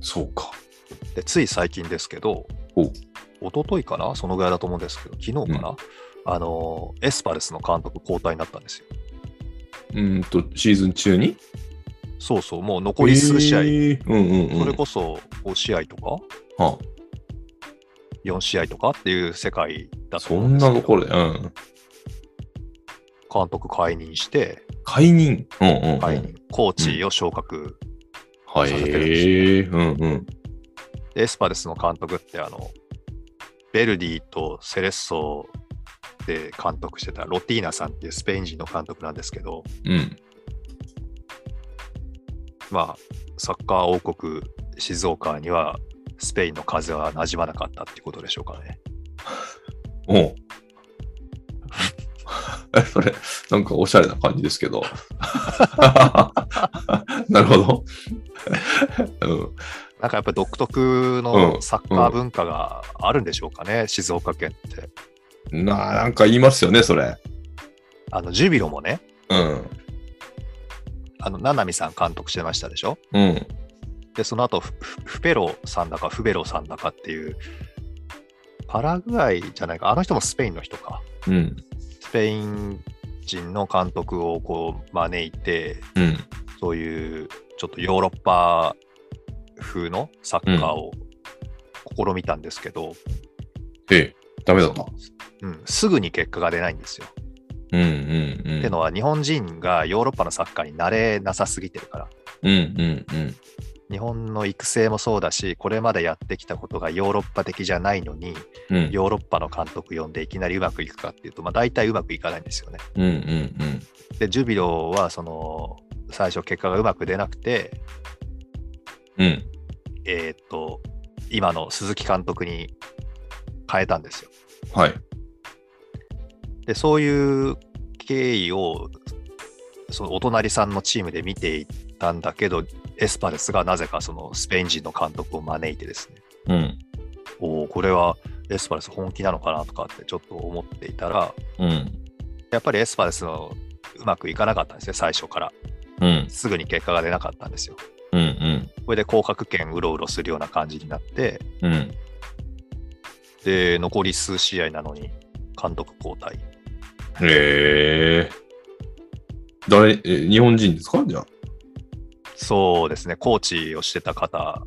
そうか。で、つい最近ですけど、ほう一昨日かな？そのぐらいだと思うんですけど、昨日かな、あの、エスパルスの監督交代になったんですよ。うーんと、シーズン中に？そうそう、もう残り数試合、えーうんうんうん。それこそ5試合とか、は4試合とかっていう世界だあ、とそ思うんですけど、んなところで、うん。監督解任して、解任。うんうん、うん。解任、コーチを昇格、はい。え、うんうん。でエスパルスの監督って、あの、ベルディとセレッソで監督してたロティーナさんっていうスペイン人の監督なんですけど、うん。まあ、サッカー王国静岡にはスペインの風は馴染まなかったっていうことでしょうかね。おう え、それ、なんかおしゃれな感じですけど。なるほど。うん。なんかやっぱり独特うのんサッカー文化があるんでしょうかね、静岡県って。ななんか言いますよね、それ。あの、ジュビロもね、うん。あの、七海さん監督してましたでしょ？うん。で、その後フフフペロさんだかフベロさんだかっていう、パラグアイじゃないか、あの人もスペインの人か。うん。スペイン人の監督をこう招いて、うん。そういうちょっとヨーロッパ風のサッカーを試みたんですけど、ええ、ダメだった。うん、すぐに結果が出ないんですよ。うんうんうん。ってのは日本人がヨーロッパのサッカーに慣れなさすぎてるから。うんうんうん。日本の育成もそうだし、これまでやってきたことがヨーロッパ的じゃないのに、うんヨーロッパの監督呼んでいきなりうまくいくかっていうと、まあ、大体うまくいかないんですよね。うんうんうん。で、ジュビロはその最初結果がうまく出なくて、うん。えーっと、今の鈴木監督に変えたんですよ。はい。で、そういう経緯を、そのお隣さんのチームで見ていったんだけど、エスパルスがなぜかそのスペイン人の監督を招いてですね、うん。おお、これはエスパルス本気なのかなとかってちょっと思っていたら、うん。やっぱりエスパルスのうまくいかなかったんですね、最初から。うん。すぐに結果が出なかったんですよ。うんうん。これで降格圏うろうろするような感じになって、うん。で、残り数試合なのに監督交代。へえ。誰、え日本人ですか？じゃあ。そうですね、コーチをしてた方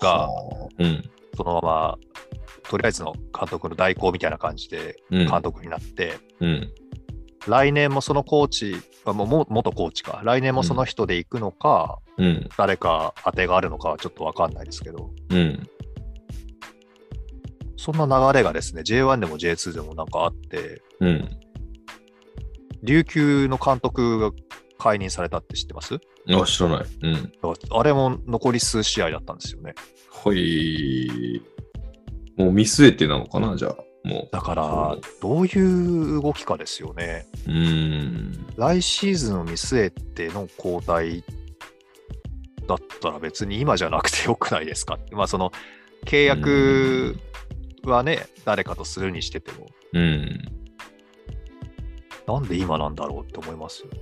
が、はあうん。そのまま、とりあえずの監督の代行みたいな感じでうん。監督になって、うん。来年もそのコーチ、あもうも元コーチか、来年もその人で行くのか、うん。誰か当てがあるのかはちょっとわかんないですけど、うん。そんな流れがですね、J1 でも J2 でもなんかあって、うん。琉球の監督が解任されたって知ってます？あ、知らない。うん。あれも残り数試合だったんですよね。ほい。もう見据えてなのかなじゃあ。もだから、どういう動きかですよね。う。うん。来シーズンを見据えての交代だったら別に今じゃなくてよくないですか？まあその契約はね、誰かとするにしてても、うん。なんで今なんだろうって思いますよね。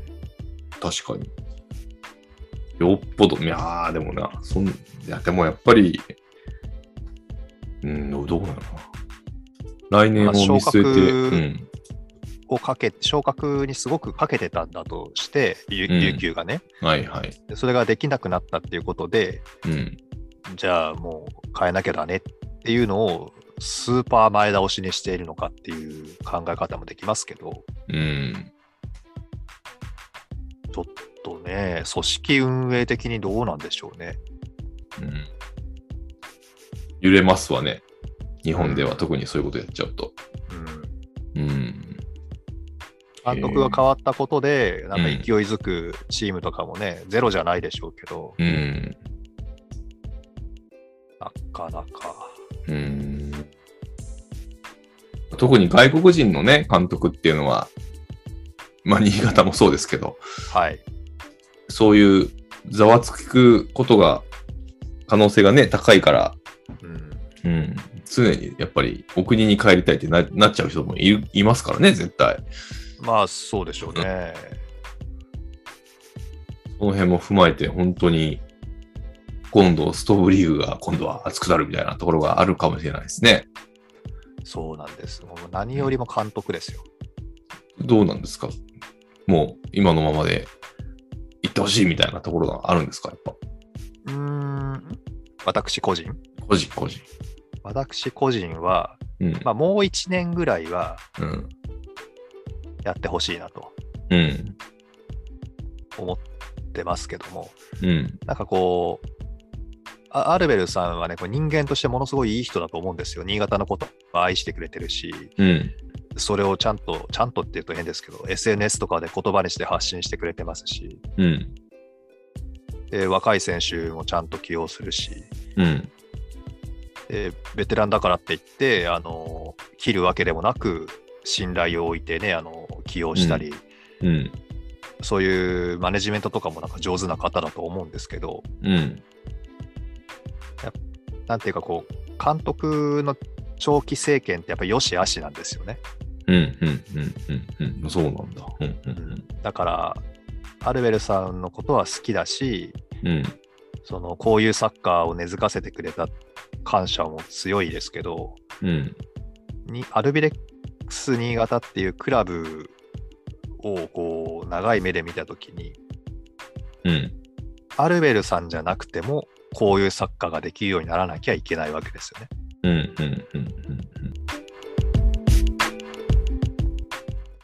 確かに。よっぽど、いやー、でもな、そん、いや、でもやっぱり、うん、どうなのかな。来年を見据えて。をかけ、昇格にすごくかけてたんだとして、琉球がね、はいはい。でそれができなくなったっていうことで、うん。じゃあもう変えなきゃだねっていうのをスーパー前倒しにしているのかっていう考え方もできますけど、うん。ちょっとね、組織運営的にどうなんでしょうね。うん。揺れますわね。日本では特にそういうことやっちゃうと。うん、うん。監督が変わったことで、なんか勢いづくチームとかもね、ゼロじゃないでしょうけど、うん。なかなか。うん。特に外国人のね、監督っていうのは、まあ、新潟もそうですけど、はい。そういうざわつくことが、可能性がね、高いから、うん、うん、常にやっぱりお国に帰りたいってななっちゃう人もいるいますからね、絶対。まあ、そうでしょうね。その辺も踏まえて、本当に今度ストーブリーグが今度は熱くなるみたいなところがあるかもしれないですね。そうなんです。もう何よりも監督ですよ。どうなんですか？もう今のままで行ってほしいみたいなところがあるんですか？やっぱ。うーん。私個人？個人個人。私個人は、うん。まあ、もう1年ぐらいはうん。やってほしいなとうん。思ってますけども、うん。なんかこう、あアルベルさんはね、こう人間としてものすごいいい人だと思うんですよ。新潟のことを愛してくれてるし、うん。それをちゃんと、ちゃんとって言うと変ですけど、SNS とかで言葉にして発信してくれてますし、うん。で若い選手もちゃんと起用するし、うん。でベテランだからって言って、あの切るわけでもなく、信頼を置いてね、あの起用したり、うん。そういうマネジメントとかもなんか上手な方だと思うんですけど、うん。なんていうかこう、監督の長期政権ってやっぱり良し悪しなんですよね。うん。うん。うん。うん。そうなんだ。うん。うん。だから、アルベルさんのことは好きだし、うん。そのこういうサッカーを根付かせてくれた感謝も強いですけど、うん。にアルビレックス新潟っていうクラブをこう長い目で見たときに、うん。アルベルさんじゃなくても、こういうサッカーができるようにならなきゃいけないわけですよね。うん。うん。うん。